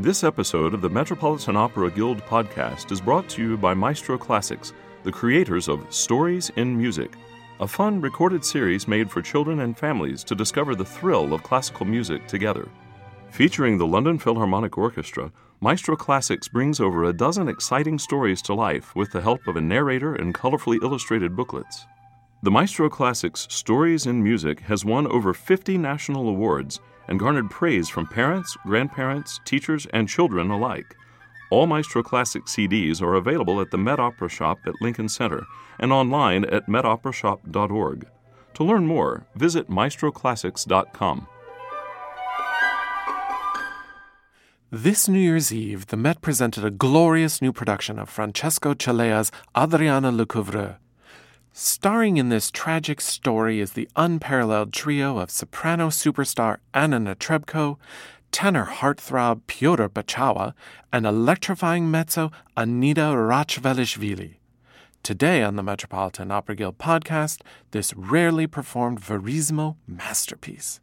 This episode of the Metropolitan Opera Guild podcast is brought to you by Maestro Classics, the creators of Stories in Music, a fun recorded series made for children and families to discover the thrill of classical music together. Featuring the London Philharmonic Orchestra, Maestro Classics brings over a dozen exciting stories to life with the help of a narrator and colorfully illustrated booklets. The Maestro Classics Stories in Music has won over 50 national awards and garnered praise from parents, grandparents, teachers, and children alike. All Maestro Classic CDs are available at the Met Opera Shop at Lincoln Center and online at metoperashop.org. To learn more, visit maestroclassics.com. This New Year's Eve, the Met presented a glorious new production of Francesco Cilea's Adriana Lecouvreur. Starring in this tragic story is the unparalleled trio of soprano superstar Anna Netrebko, tenor heartthrob Piotr Beczała, and electrifying mezzo Anita Rachvelishvili. Today on the Metropolitan Opera Guild podcast, this rarely performed Verismo masterpiece.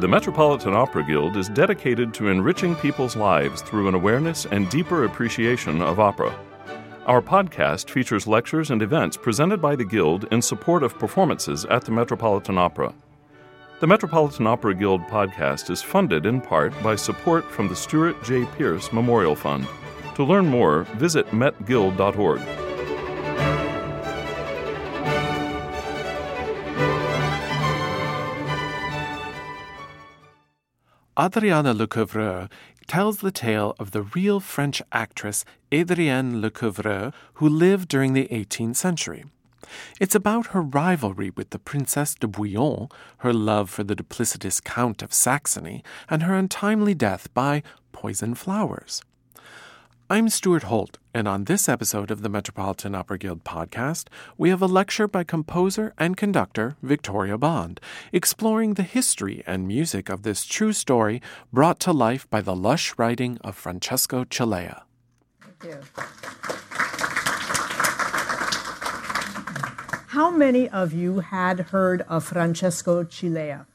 The Metropolitan Opera Guild is dedicated to enriching people's lives through an awareness and deeper appreciation of opera. Our podcast features lectures and events presented by the Guild in support of performances at the Metropolitan Opera. The Metropolitan Opera Guild podcast is funded in part by support from the Stuart J. Pierce Memorial Fund. To learn more, visit metguild.org. Adriana Lecouvreur tells the tale of the real French actress Adrienne Lecouvreur who lived during the 18th century. It's about her rivalry with the Princess de Bouillon, her love for the duplicitous Count of Saxony, and her untimely death by poison flowers. I'm Stuart Holt, and on this episode of the Metropolitan Opera Guild podcast, we have a lecture by composer and conductor Victoria Bond, exploring the history and music of this true story brought to life by the lush writing of Francesco Cilea. Thank you. How many of you had heard of Francesco Cilea?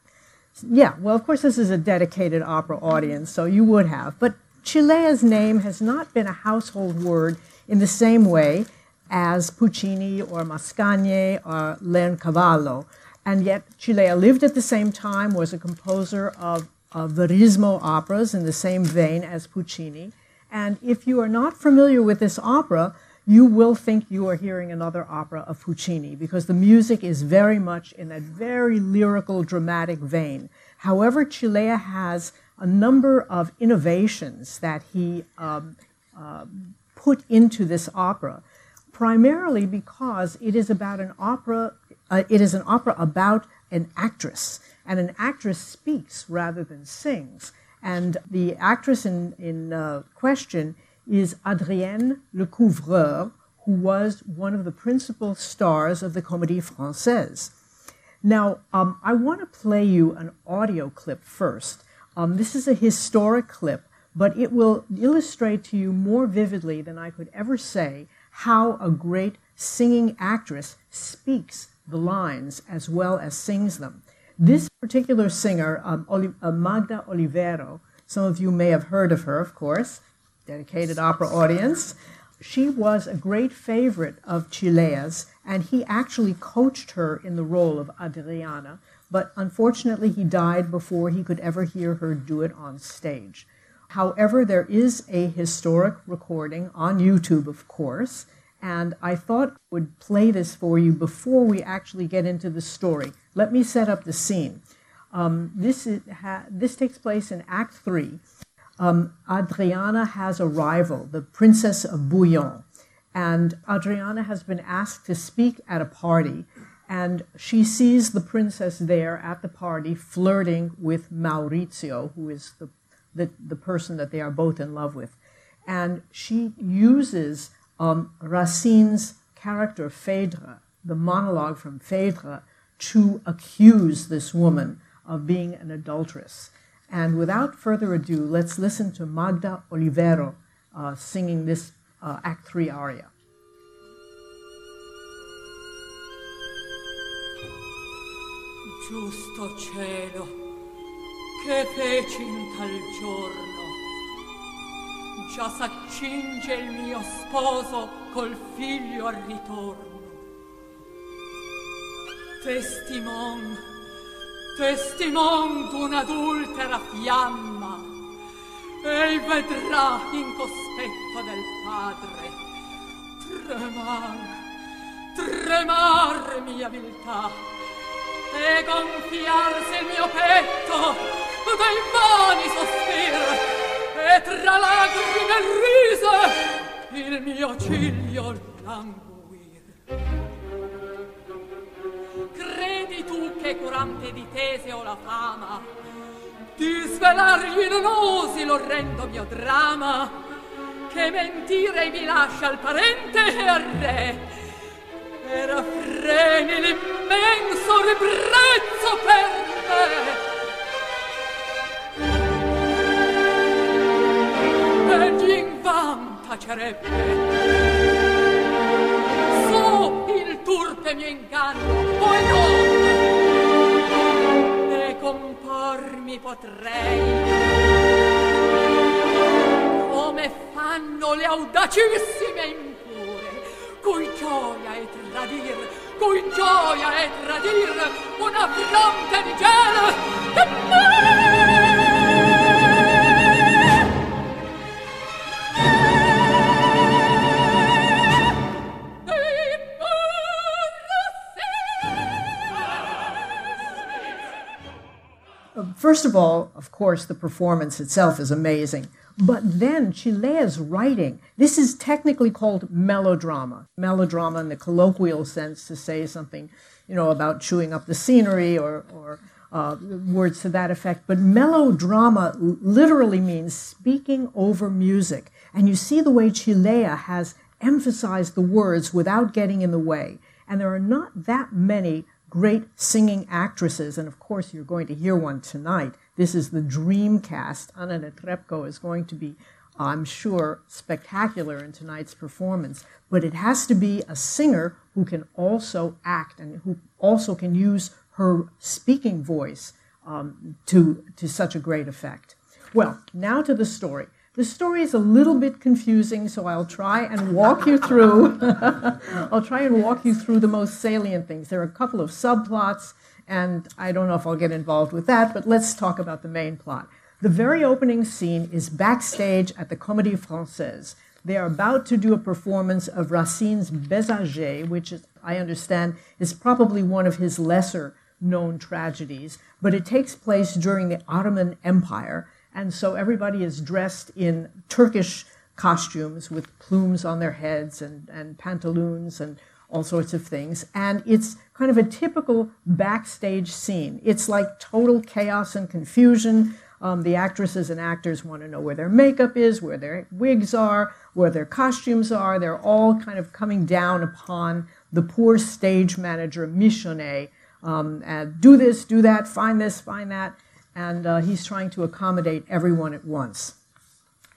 Yeah, well, of course, this is a dedicated opera audience, so you would have. But Cilea's name has not been a household word in the same way as Puccini or Mascagni or Leoncavallo. And yet, Cilea lived at the same time, was a composer of, of Verismo operas in the same vein as Puccini. And if you are not familiar with this opera, you will think you are hearing another opera of Puccini because the music is very much in that very lyrical, dramatic vein. However, Cilea has a number of innovations that he um, uh, put into this opera, primarily because it is about an opera. Uh, it is an opera about an actress, and an actress speaks rather than sings. And the actress in, in uh, question is Adrienne Lecouvreur, who was one of the principal stars of the Comédie Française. Now, um, I want to play you an audio clip first um, this is a historic clip, but it will illustrate to you more vividly than I could ever say how a great singing actress speaks the lines as well as sings them. This particular singer, um, uh, Magda Olivero, some of you may have heard of her, of course, dedicated opera audience. She was a great favorite of Cilea's, and he actually coached her in the role of Adriana, but unfortunately, he died before he could ever hear her do it on stage. However, there is a historic recording on YouTube, of course, and I thought I would play this for you before we actually get into the story. Let me set up the scene. Um, this, is, ha, this takes place in Act 3. Um, Adriana has a rival, the Princess of Bouillon, and Adriana has been asked to speak at a party and she sees the princess there at the party flirting with Maurizio, who is the, the, the person that they are both in love with. And she uses um, Racine's character, Phaedra, the monologue from Phaedra, to accuse this woman of being an adulteress. And without further ado, let's listen to Magda Olivero uh, singing this uh, Act 3 aria. Giusto cielo, che feci in tal giorno. Già s'accinge il mio sposo col figlio al ritorno. Testimon, testimon d'un'adultera fiamma, ei vedrà in cospetto del padre tremar, tremar mia viltà e gonfiarsi il mio petto dei vani sospir. E tra lagrime rise il mio ciglio languir. Credi tu che curante di tese ho la fama? Di svelargli non osi l'orrendo mio drama? Che mentire mi lascia al parente e al re freni l'immenso ribrezzo per me tacerebbe so il turpe mio inganno poi non compormi potrei. Come fanno le audacissime cui gioia è tradir una fronte di First of all, of course, the performance itself is amazing. But then Cilea's writing, this is technically called melodrama. Melodrama in the colloquial sense to say something, you know, about chewing up the scenery or, or uh, words to that effect. But melodrama literally means speaking over music. And you see the way Cilea has emphasized the words without getting in the way. And there are not that many great singing actresses, and of course you're going to hear one tonight. This is the dream cast. Anna Netrebko is going to be, I'm sure, spectacular in tonight's performance. But it has to be a singer who can also act and who also can use her speaking voice um, to, to such a great effect. Well, now to the story. The story is a little bit confusing, so I'll try and walk you through. I'll try and walk you through the most salient things. There are a couple of subplots, and I don't know if I'll get involved with that, but let's talk about the main plot. The very opening scene is backstage at the Comédie Française. They are about to do a performance of Racine's Bajazet, which is, I understand is probably one of his lesser known tragedies, but it takes place during the Ottoman Empire and so everybody is dressed in Turkish costumes with plumes on their heads and, and pantaloons and all sorts of things. And it's kind of a typical backstage scene. It's like total chaos and confusion. Um, the actresses and actors want to know where their makeup is, where their wigs are, where their costumes are. They're all kind of coming down upon the poor stage manager, Michonnet. Um, do this, do that, find this, find that and uh, he's trying to accommodate everyone at once.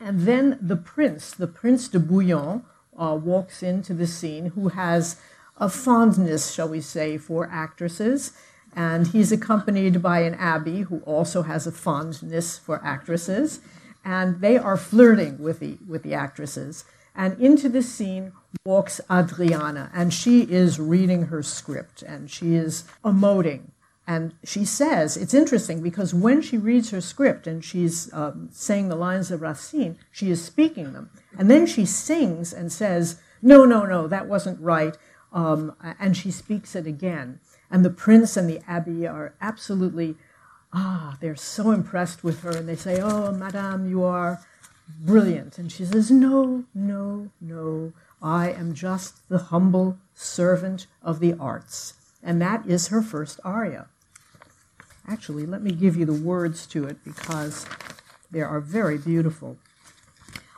And then the prince, the Prince de Bouillon, uh, walks into the scene who has a fondness, shall we say, for actresses. And he's accompanied by an abbé who also has a fondness for actresses. And they are flirting with the, with the actresses. And into the scene walks Adriana, and she is reading her script and she is emoting and she says, it's interesting because when she reads her script and she's um, saying the lines of Racine, she is speaking them. And then she sings and says, no, no, no, that wasn't right. Um, and she speaks it again. And the prince and the abbé are absolutely, ah, they're so impressed with her. And they say, oh, madame, you are brilliant. And she says, no, no, no, I am just the humble servant of the arts. And that is her first aria. Actually, let me give you the words to it because they are very beautiful.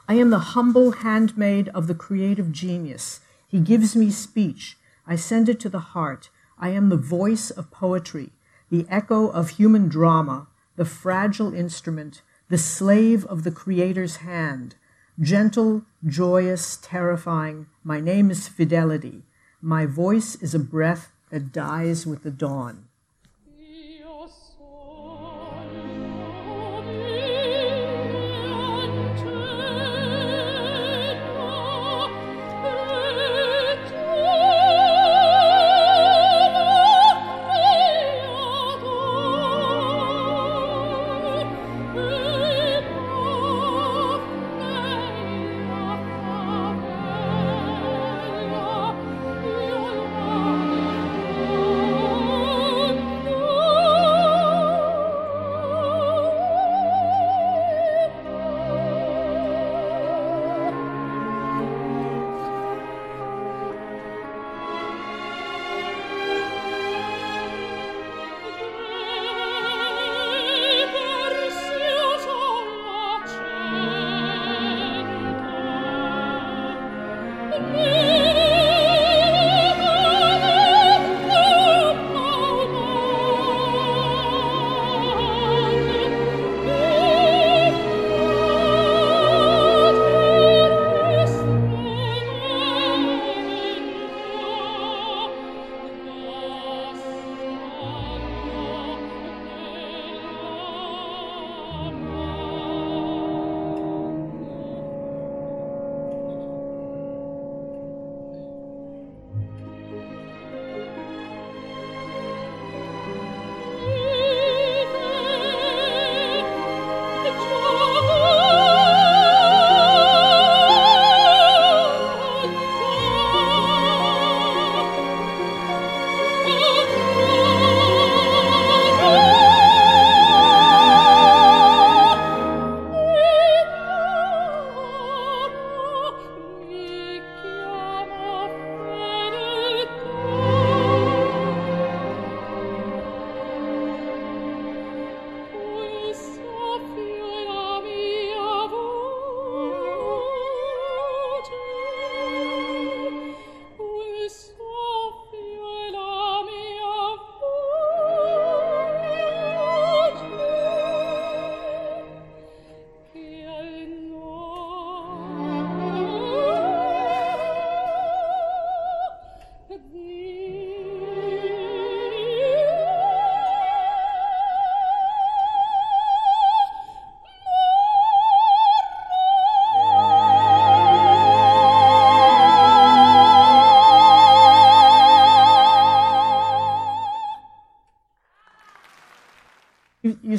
I am the humble handmaid of the creative genius. He gives me speech. I send it to the heart. I am the voice of poetry, the echo of human drama, the fragile instrument, the slave of the Creator's hand. Gentle, joyous, terrifying, my name is Fidelity. My voice is a breath that dies with the dawn.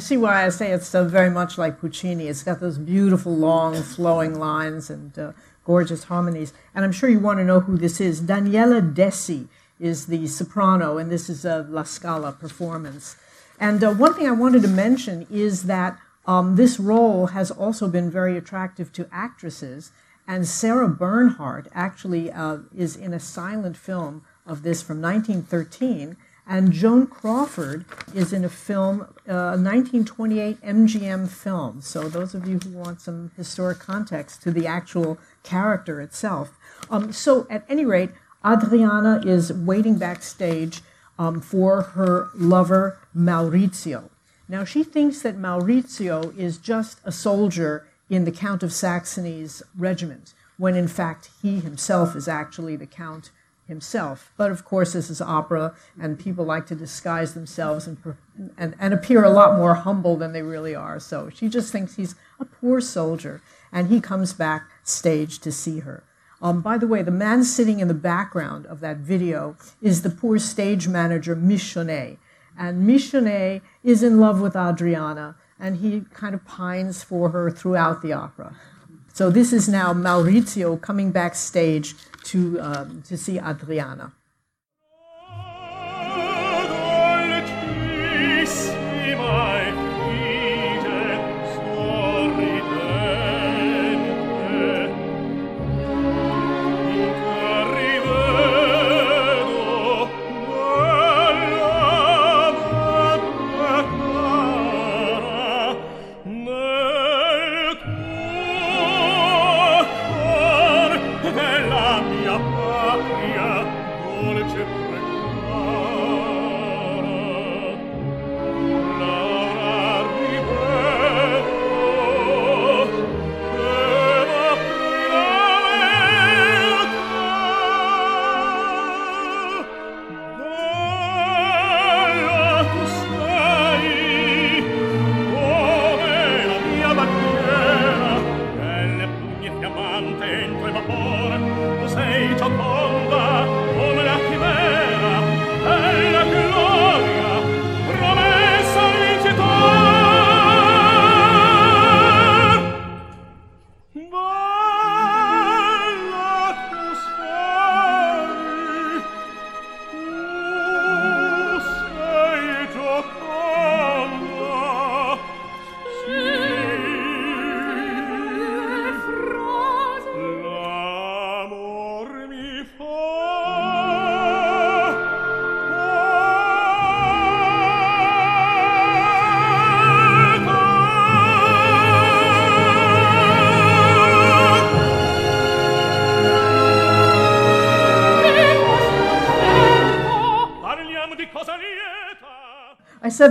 See why I say it's uh, very much like Puccini. It's got those beautiful, long, flowing lines and uh, gorgeous harmonies. And I'm sure you want to know who this is. Daniela Dessi is the soprano, and this is a La Scala performance. And uh, one thing I wanted to mention is that um, this role has also been very attractive to actresses. And Sarah Bernhardt actually uh, is in a silent film of this from 1913. And Joan Crawford is in a film, uh, a 1928 MGM film. So, those of you who want some historic context to the actual character itself. Um, so, at any rate, Adriana is waiting backstage um, for her lover, Maurizio. Now, she thinks that Maurizio is just a soldier in the Count of Saxony's regiment, when in fact he himself is actually the Count himself. But of course, this is opera, and people like to disguise themselves and, and, and appear a lot more humble than they really are. So she just thinks he's a poor soldier, and he comes back stage to see her. Um, by the way, the man sitting in the background of that video is the poor stage manager, Michonnet. And Michonnet is in love with Adriana, and he kind of pines for her throughout the opera. So this is now Maurizio coming backstage to, um, to see Adriana.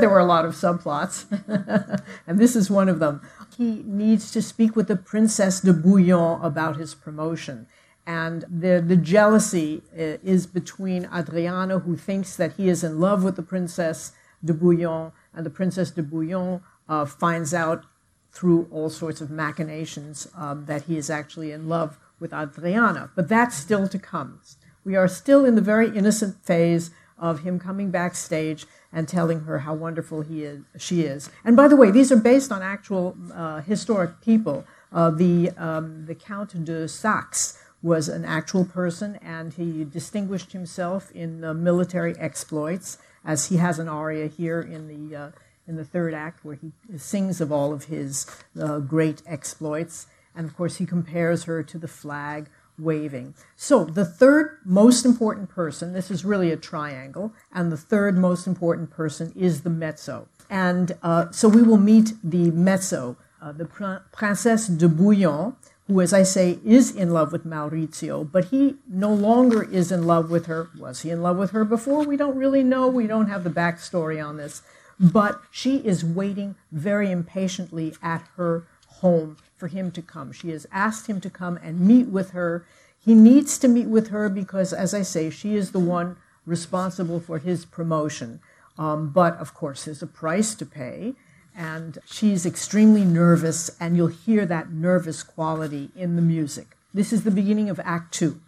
There were a lot of subplots, and this is one of them. He needs to speak with the Princess de Bouillon about his promotion. And the, the jealousy uh, is between Adriana, who thinks that he is in love with the Princess de Bouillon, and the Princess de Bouillon uh, finds out through all sorts of machinations um, that he is actually in love with Adriana. But that's still to come. We are still in the very innocent phase of him coming backstage and telling her how wonderful he is, she is. And by the way, these are based on actual uh, historic people. Uh, the, um, the Count de Saxe was an actual person, and he distinguished himself in uh, military exploits, as he has an aria here in the, uh, in the third act where he sings of all of his uh, great exploits. And of course, he compares her to the flag waving. So the third most important person, this is really a triangle, and the third most important person is the mezzo. And uh, so we will meet the mezzo, uh, the Pr- Princesse de Bouillon, who, as I say, is in love with Maurizio, but he no longer is in love with her. Was he in love with her before? We don't really know. We don't have the backstory on this. But she is waiting very impatiently at her home for him to come. She has asked him to come and meet with her. He needs to meet with her because, as I say, she is the one responsible for his promotion. Um, but of course, there's a price to pay. And she's extremely nervous, and you'll hear that nervous quality in the music. This is the beginning of Act Two.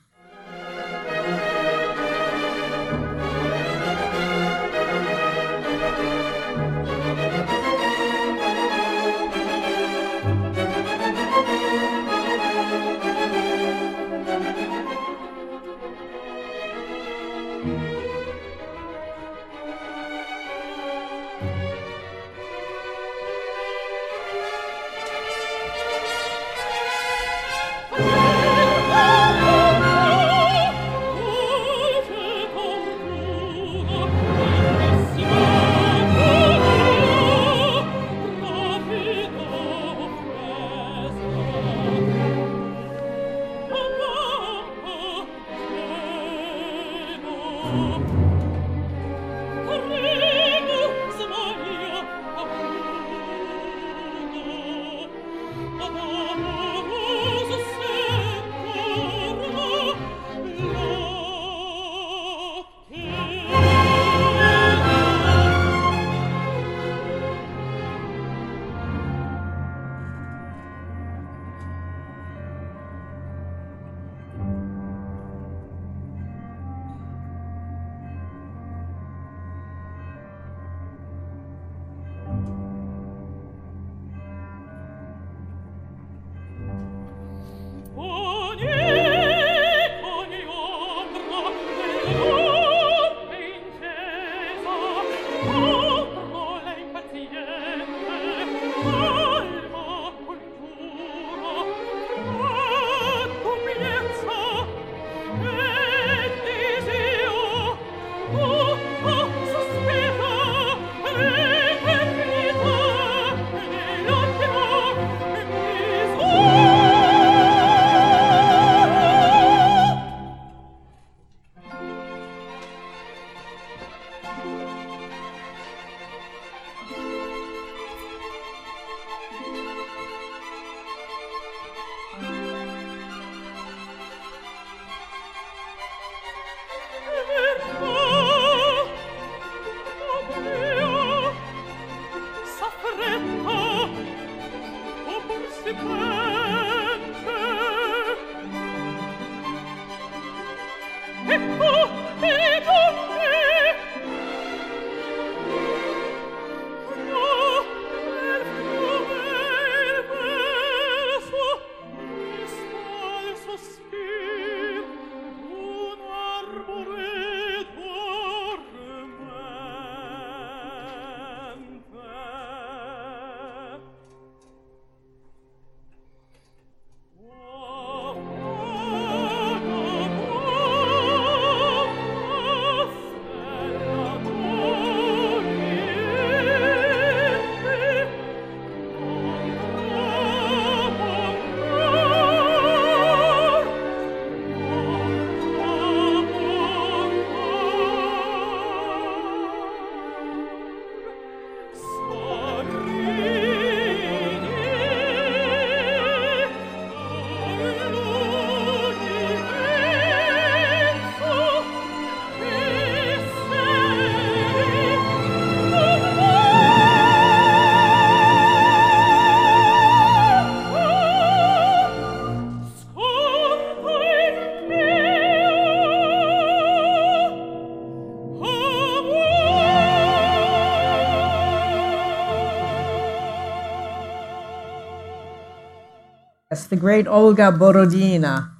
The great Olga Borodina.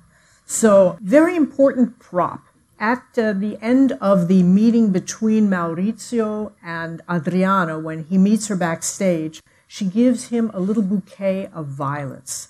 So, very important prop. At uh, the end of the meeting between Maurizio and Adriana, when he meets her backstage, she gives him a little bouquet of violets.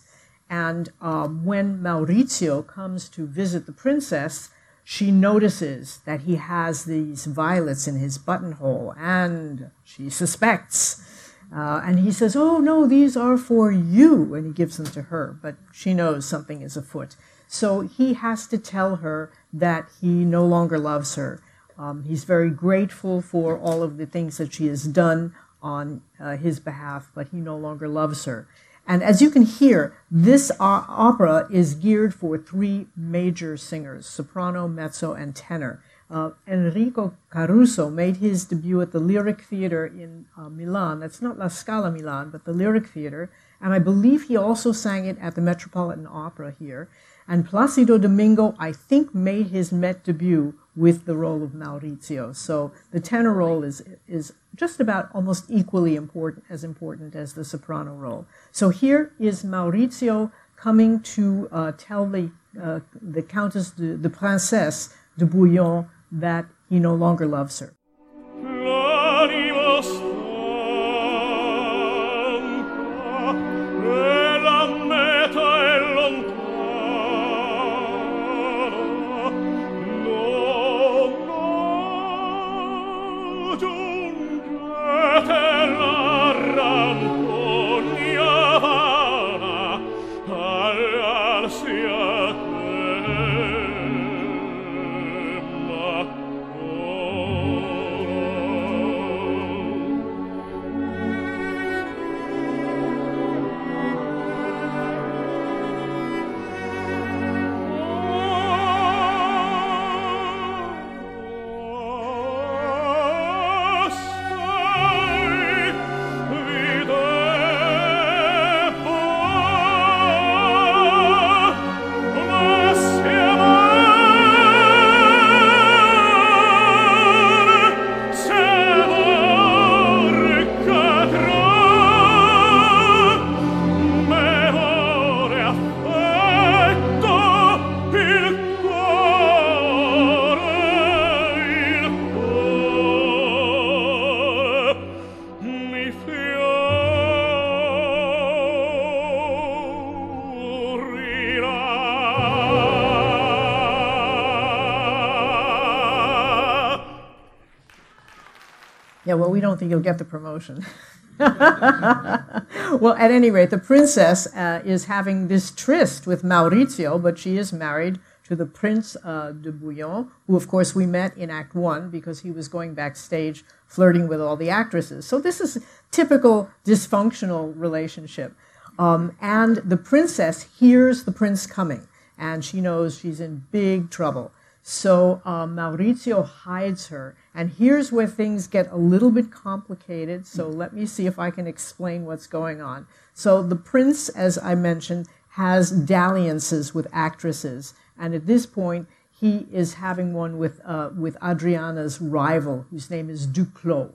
And um, when Maurizio comes to visit the princess, she notices that he has these violets in his buttonhole, and she suspects uh, and he says, Oh, no, these are for you. And he gives them to her, but she knows something is afoot. So he has to tell her that he no longer loves her. Um, he's very grateful for all of the things that she has done on uh, his behalf, but he no longer loves her. And as you can hear, this opera is geared for three major singers soprano, mezzo, and tenor. Uh, Enrico Caruso made his debut at the Lyric Theater in uh, Milan. That's not La Scala Milan, but the Lyric Theater. And I believe he also sang it at the Metropolitan Opera here. And Placido Domingo, I think, made his Met debut with the role of Maurizio. So the tenor role is, is just about almost equally important, as important as the soprano role. So here is Maurizio coming to uh, tell the, uh, the Countess de, Princesse de Bouillon that he no longer loves her. Don't think you'll get the promotion. well, at any rate, the princess uh, is having this tryst with Maurizio, but she is married to the Prince uh, de Bouillon, who, of course, we met in Act One because he was going backstage flirting with all the actresses. So this is typical dysfunctional relationship. Um, and the princess hears the prince coming, and she knows she's in big trouble. So um, Maurizio hides her. And here's where things get a little bit complicated. So let me see if I can explain what's going on. So the prince, as I mentioned, has dalliances with actresses. And at this point, he is having one with, uh, with Adriana's rival, whose name is Duclos.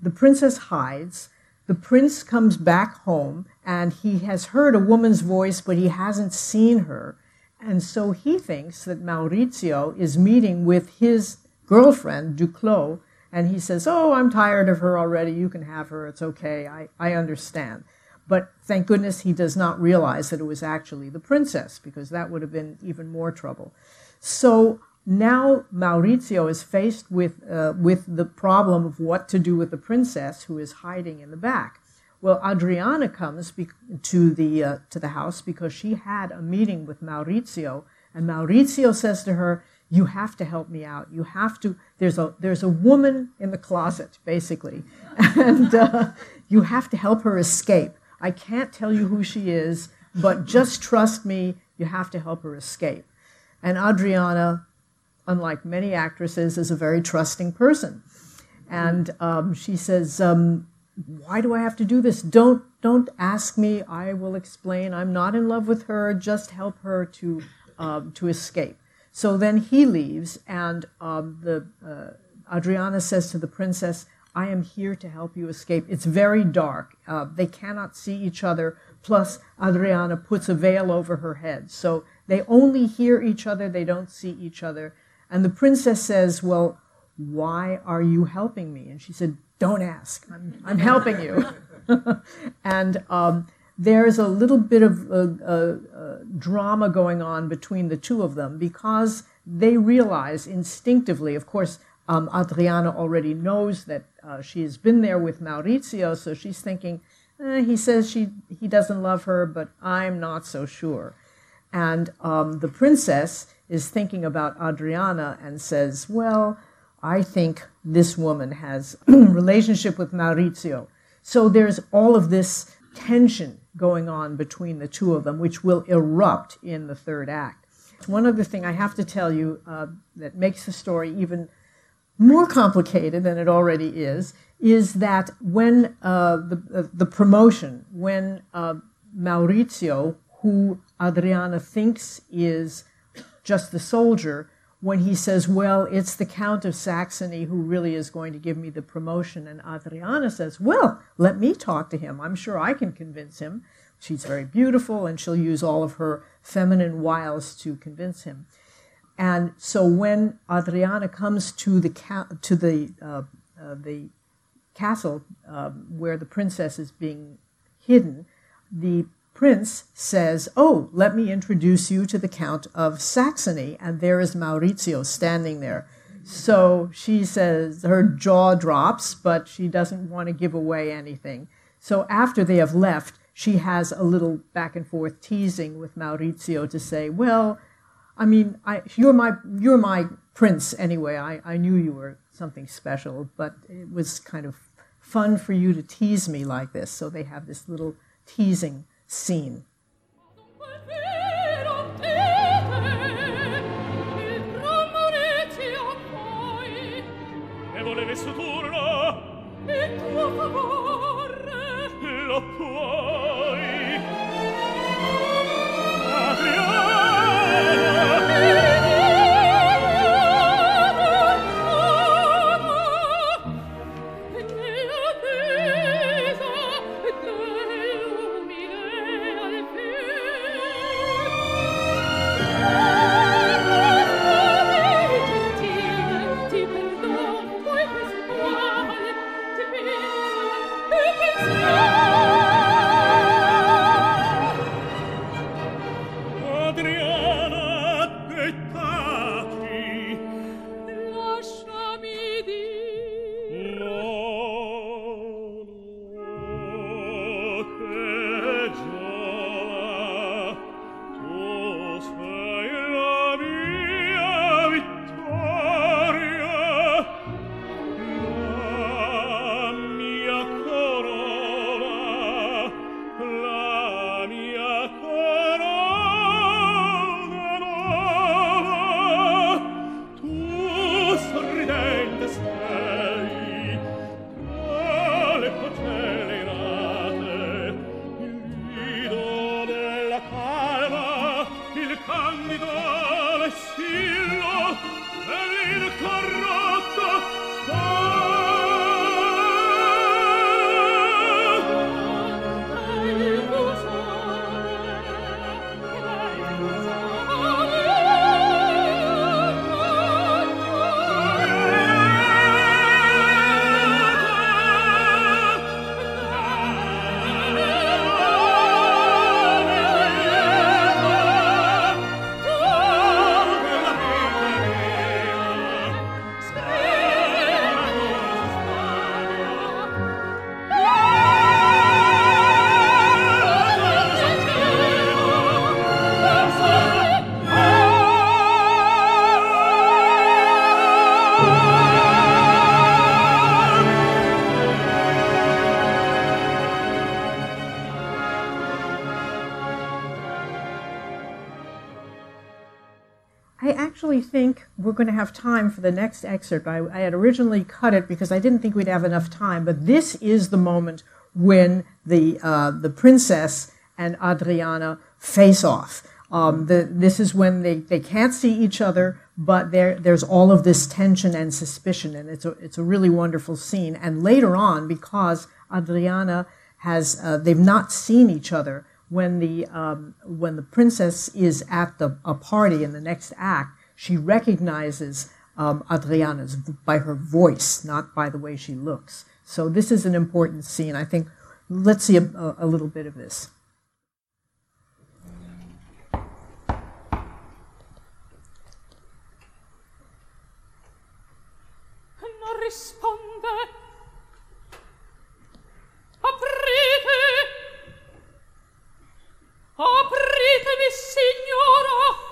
The princess hides. The prince comes back home and he has heard a woman's voice, but he hasn't seen her. And so he thinks that Maurizio is meeting with his girlfriend, Duclos, and he says, Oh, I'm tired of her already. You can have her. It's okay. I, I understand. But thank goodness he does not realize that it was actually the princess, because that would have been even more trouble. So now Maurizio is faced with, uh, with the problem of what to do with the princess who is hiding in the back. Well, Adriana comes be- to the uh, to the house because she had a meeting with Maurizio, and Maurizio says to her, "You have to help me out. You have to. There's a there's a woman in the closet, basically, and uh, you have to help her escape. I can't tell you who she is, but just trust me. You have to help her escape." And Adriana, unlike many actresses, is a very trusting person, and um, she says. Um, why do I have to do this? Don't don't ask me. I will explain. I'm not in love with her. Just help her to um, to escape. So then he leaves, and um, the uh, Adriana says to the princess, "I am here to help you escape." It's very dark. Uh, they cannot see each other. Plus, Adriana puts a veil over her head, so they only hear each other. They don't see each other. And the princess says, "Well." Why are you helping me? And she said, don't ask. I'm, I'm helping you. and um, there's a little bit of drama going on between the two of them because they realize instinctively, of course, um, Adriana already knows that uh, she has been there with Maurizio, so she's thinking, eh, he says she, he doesn't love her, but I'm not so sure. And um, the princess is thinking about Adriana and says, well, I think this woman has a relationship with Maurizio. So there's all of this tension going on between the two of them, which will erupt in the third act. One other thing I have to tell you uh, that makes the story even more complicated than it already is is that when uh, the, uh, the promotion, when uh, Maurizio, who Adriana thinks is just the soldier, when he says, Well, it's the Count of Saxony who really is going to give me the promotion. And Adriana says, Well, let me talk to him. I'm sure I can convince him. She's very beautiful and she'll use all of her feminine wiles to convince him. And so when Adriana comes to the ca- to the uh, uh, the castle um, where the princess is being hidden, the prince says, "Oh, let me introduce you to the Count of Saxony," and there is Maurizio standing there. So she says her jaw drops, but she doesn't want to give away anything. So after they have left, she has a little back and forth teasing with Maurizio to say, "Well." I mean, I, you're my you're my prince anyway. I, I knew you were something special, but it was kind of fun for you to tease me like this. So they have this little teasing scene. lo puoi actually think we're going to have time for the next excerpt. I, I, had originally cut it because I didn't think we'd have enough time, but this is the moment when the, uh, the princess and Adriana face off. Um, the, this is when they, they can't see each other, but there, there's all of this tension and suspicion, and it's a, it's a really wonderful scene. And later on, because Adriana has, uh, they've not seen each other, when the, um, when the princess is at the, a party in the next act, she recognizes um, Adriana's by her voice, not by the way she looks. So this is an important scene. I think let's see a, a little bit of this. Aprite! Apritemi, signora!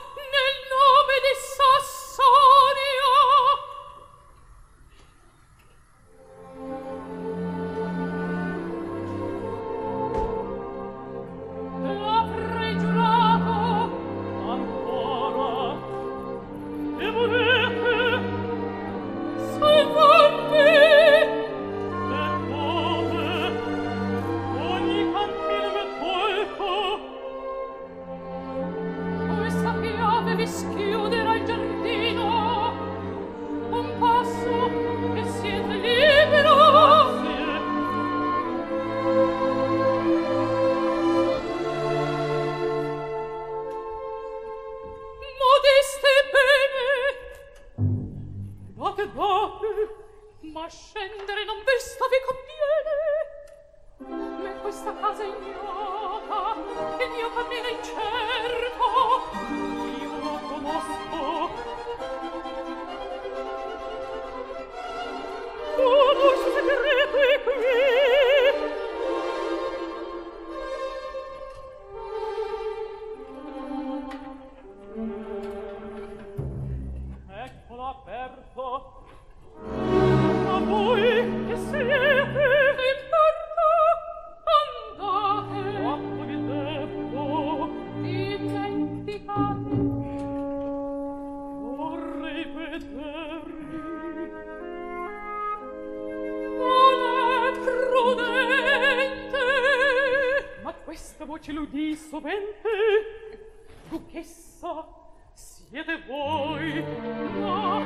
ce l'udì sovente. Duchessa siete voi. Ma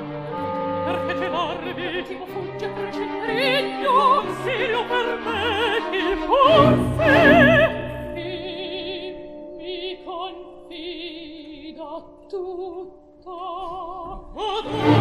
perché celarvi tipo fugge per centrigno se lo permetti forse? E mi confida tutto. Madonna.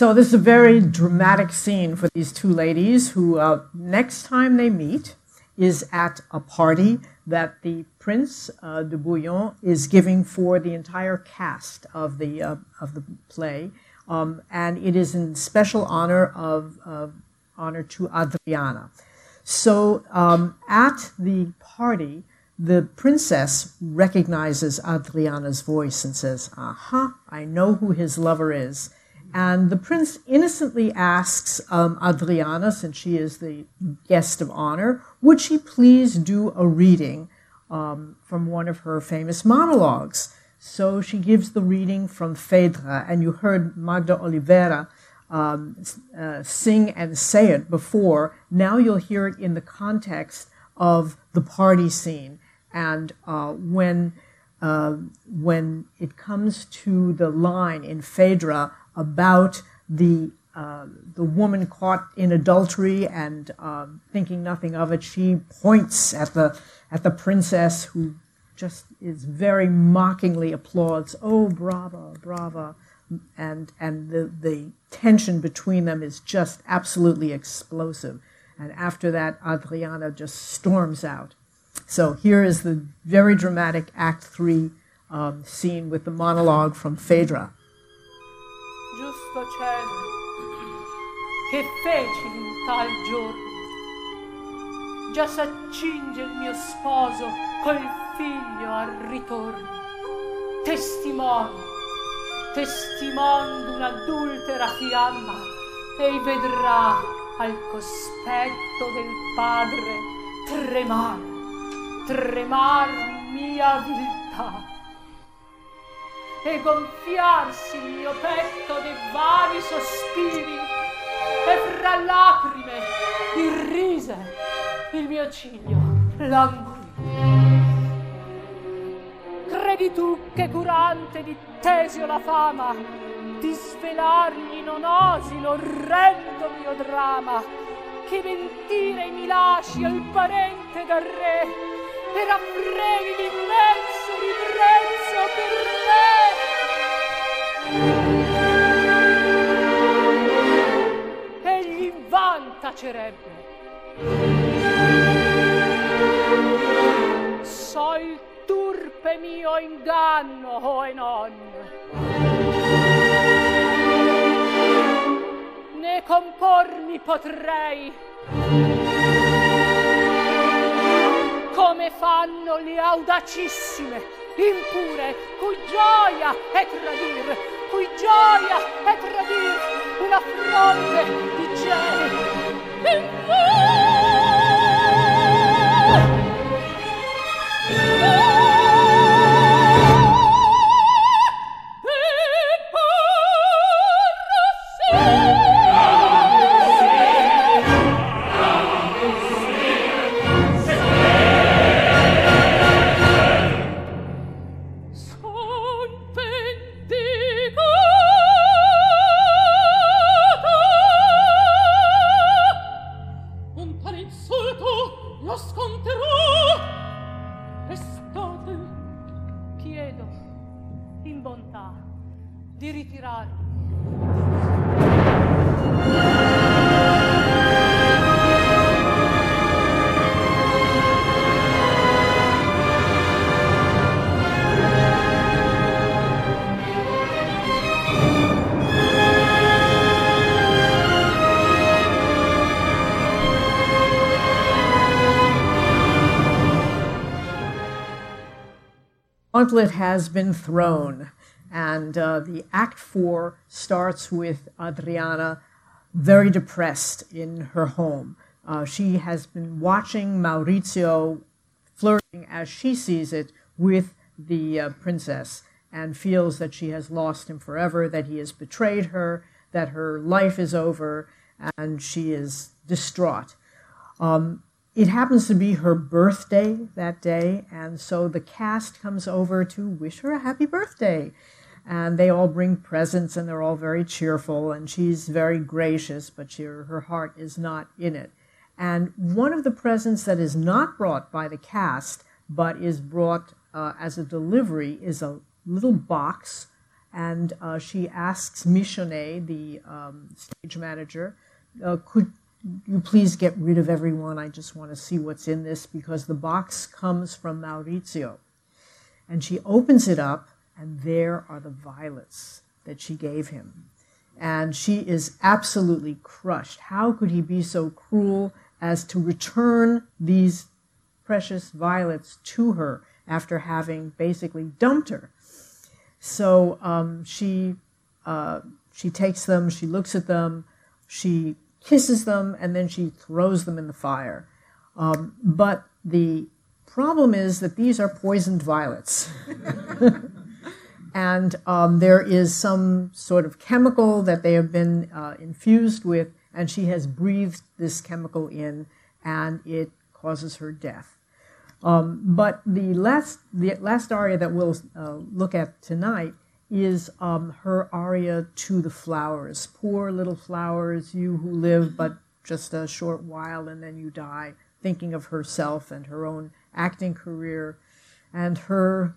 So this is a very dramatic scene for these two ladies who, uh, next time they meet, is at a party that the Prince uh, de Bouillon is giving for the entire cast of the uh, of the play, um, and it is in special honor of honor to Adriana. So um, at the party, the princess recognizes Adriana's voice and says, "Aha, I know who his lover is." And the prince innocently asks um, Adriana, since she is the guest of honor, would she please do a reading um, from one of her famous monologues? So she gives the reading from Phaedra, and you heard Magda Olivero um, uh, sing and say it before. Now you'll hear it in the context of the party scene. And uh, when, uh, when it comes to the line in Phaedra about the, uh, the woman caught in adultery and um, thinking nothing of it, she points at the, at the princess who just is very mockingly applauds, oh, brava, brava. And, and the, the tension between them is just absolutely explosive. And after that, Adriana just storms out. So here is the very dramatic Act Three um, scene with the monologue from Phaedra. Giusto cielo, che feci in tal giorno. Già s'accinge il mio sposo col figlio al ritorno. Testimoni, testimon d'un'adultera fiamma, ei vedrà al cospetto del padre tremar, tremar mia viltà e gonfiarsi il mio petto de vari sospiri e fra lacrime irrise il mio ciglio languì. Credi tu che curante di Tesio la fama di svelargli non osi l'orrendo mio drama che mentire mi lasci al parente da re e raffreghi l'immenso ribrezzo per tacerebbe. So il turpe mio inganno o oh non né compormi potrei. Come fanno le audacissime impure cui gioia è tradir cui gioia è tradir una fronte di cieli gauntlet has been thrown. And uh, the act four starts with Adriana very depressed in her home. Uh, she has been watching Maurizio flirting, as she sees it, with the uh, princess and feels that she has lost him forever, that he has betrayed her, that her life is over, and she is distraught. Um, it happens to be her birthday that day, and so the cast comes over to wish her a happy birthday. And they all bring presents, and they're all very cheerful, and she's very gracious, but she, her heart is not in it. And one of the presents that is not brought by the cast, but is brought uh, as a delivery, is a little box. And uh, she asks Michonnet, the um, stage manager, uh, could you please get rid of everyone. I just want to see what's in this because the box comes from Maurizio. And she opens it up, and there are the violets that she gave him. And she is absolutely crushed. How could he be so cruel as to return these precious violets to her after having basically dumped her? So um, she, uh, she takes them, she looks at them, she kisses them, and then she throws them in the fire. Um, but the problem is that these are poisoned violets. and um, there is some sort of chemical that they have been uh, infused with, and she has breathed this chemical in, and it causes her death. Um, but the last, the last aria that we'll uh, look at tonight is um, her aria to the flowers. Poor little flowers, you who live but just a short while and then you die, thinking of herself and her own acting career and her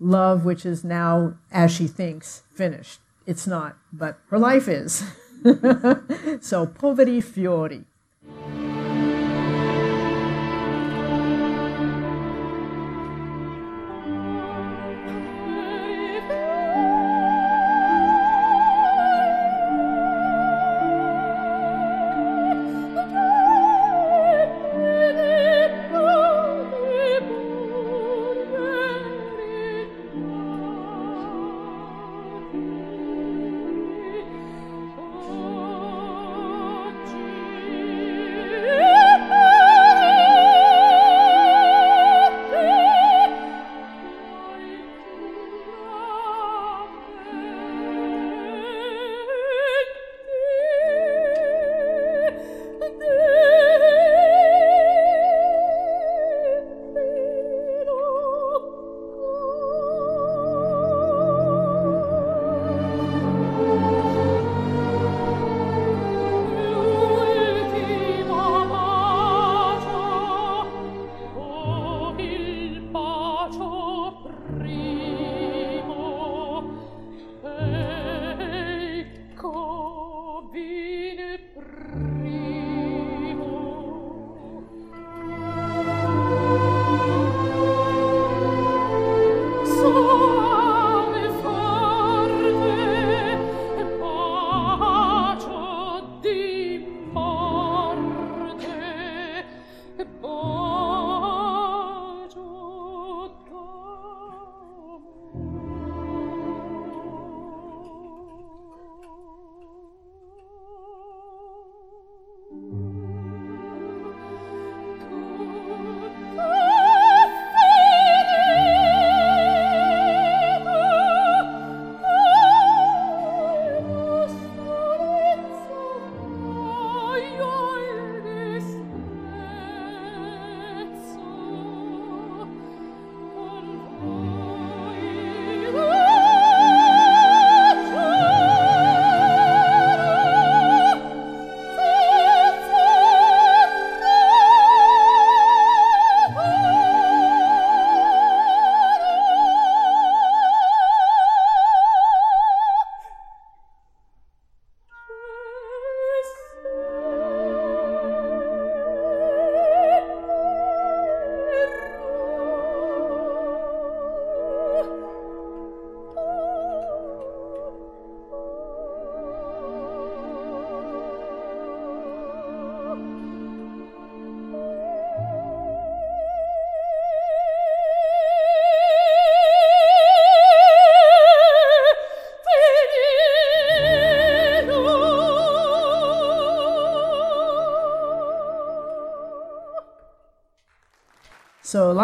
love, which is now, as she thinks, finished. It's not, but her life is. so, poveri fiori.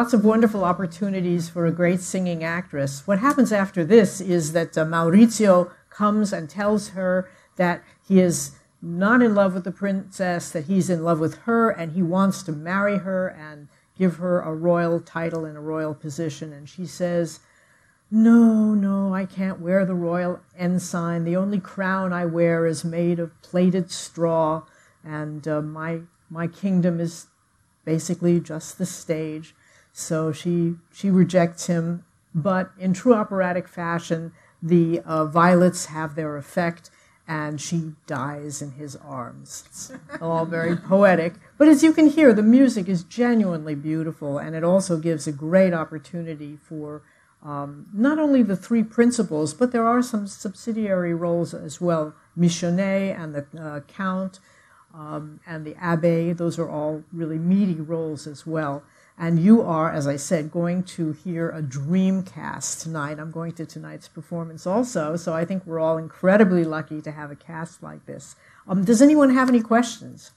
Lots of wonderful opportunities for a great singing actress. What happens after this is that uh, Maurizio comes and tells her that he is not in love with the princess, that he's in love with her, and he wants to marry her and give her a royal title and a royal position. And she says, No, no, I can't wear the royal ensign. The only crown I wear is made of plaited straw, and uh, my, my kingdom is basically just the stage. So she she rejects him, but in true operatic fashion, the uh, violets have their effect, and she dies in his arms. It's all very poetic, but as you can hear, the music is genuinely beautiful, and it also gives a great opportunity for. Um, not only the three principals, but there are some subsidiary roles as well. Michonnet and the uh, Count, um, and the Abbe, those are all really meaty roles as well. And you are, as I said, going to hear a dream cast tonight. I'm going to tonight's performance also, so I think we're all incredibly lucky to have a cast like this. Um, does anyone have any questions?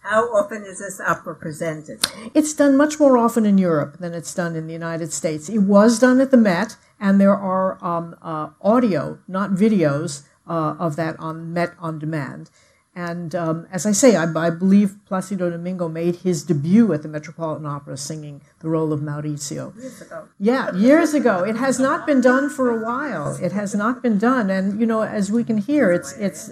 How often is this opera presented? It's done much more often in Europe than it's done in the United States. It was done at the Met, and there are um, uh, audio, not videos, uh, of that on Met on demand. And um, as I say, I, I, believe Placido Domingo made his debut at the Metropolitan Opera singing the role of Maurizio. Years ago. Yeah, years ago. It has not been done for a while. It has not been done. And, you know, as we can hear, it's, it's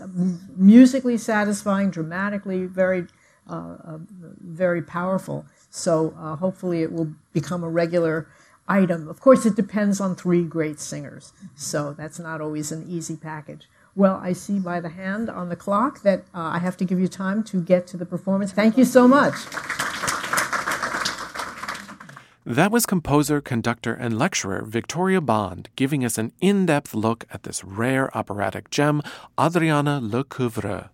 musically satisfying, dramatically very, uh, uh, very powerful. So uh, hopefully it will become a regular item. Of course, it depends on three great singers. So that's not always an easy package. Well, I see by the hand on the clock that uh, I have to give you time to get to the performance. Thank you so much. That was composer, conductor, and lecturer Victoria Bond giving us an in depth look at this rare operatic gem, Adriana Le Lecouvreur.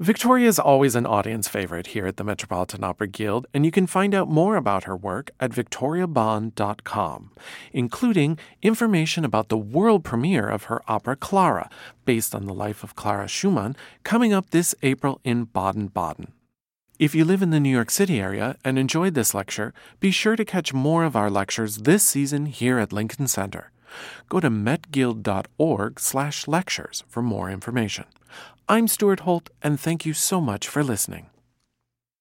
Victoria is always an audience favorite here at the Metropolitan Opera Guild, and you can find out more about her work at victoriabond.com, including information about the world premiere of her opera Clara, based on the life of Clara Schumann, coming up this April in Baden Baden. If you live in the New York City area and enjoyed this lecture, be sure to catch more of our lectures this season here at Lincoln Center. Go to metguild.org/lectures for more information. I'm Stuart Holt, and thank you so much for listening.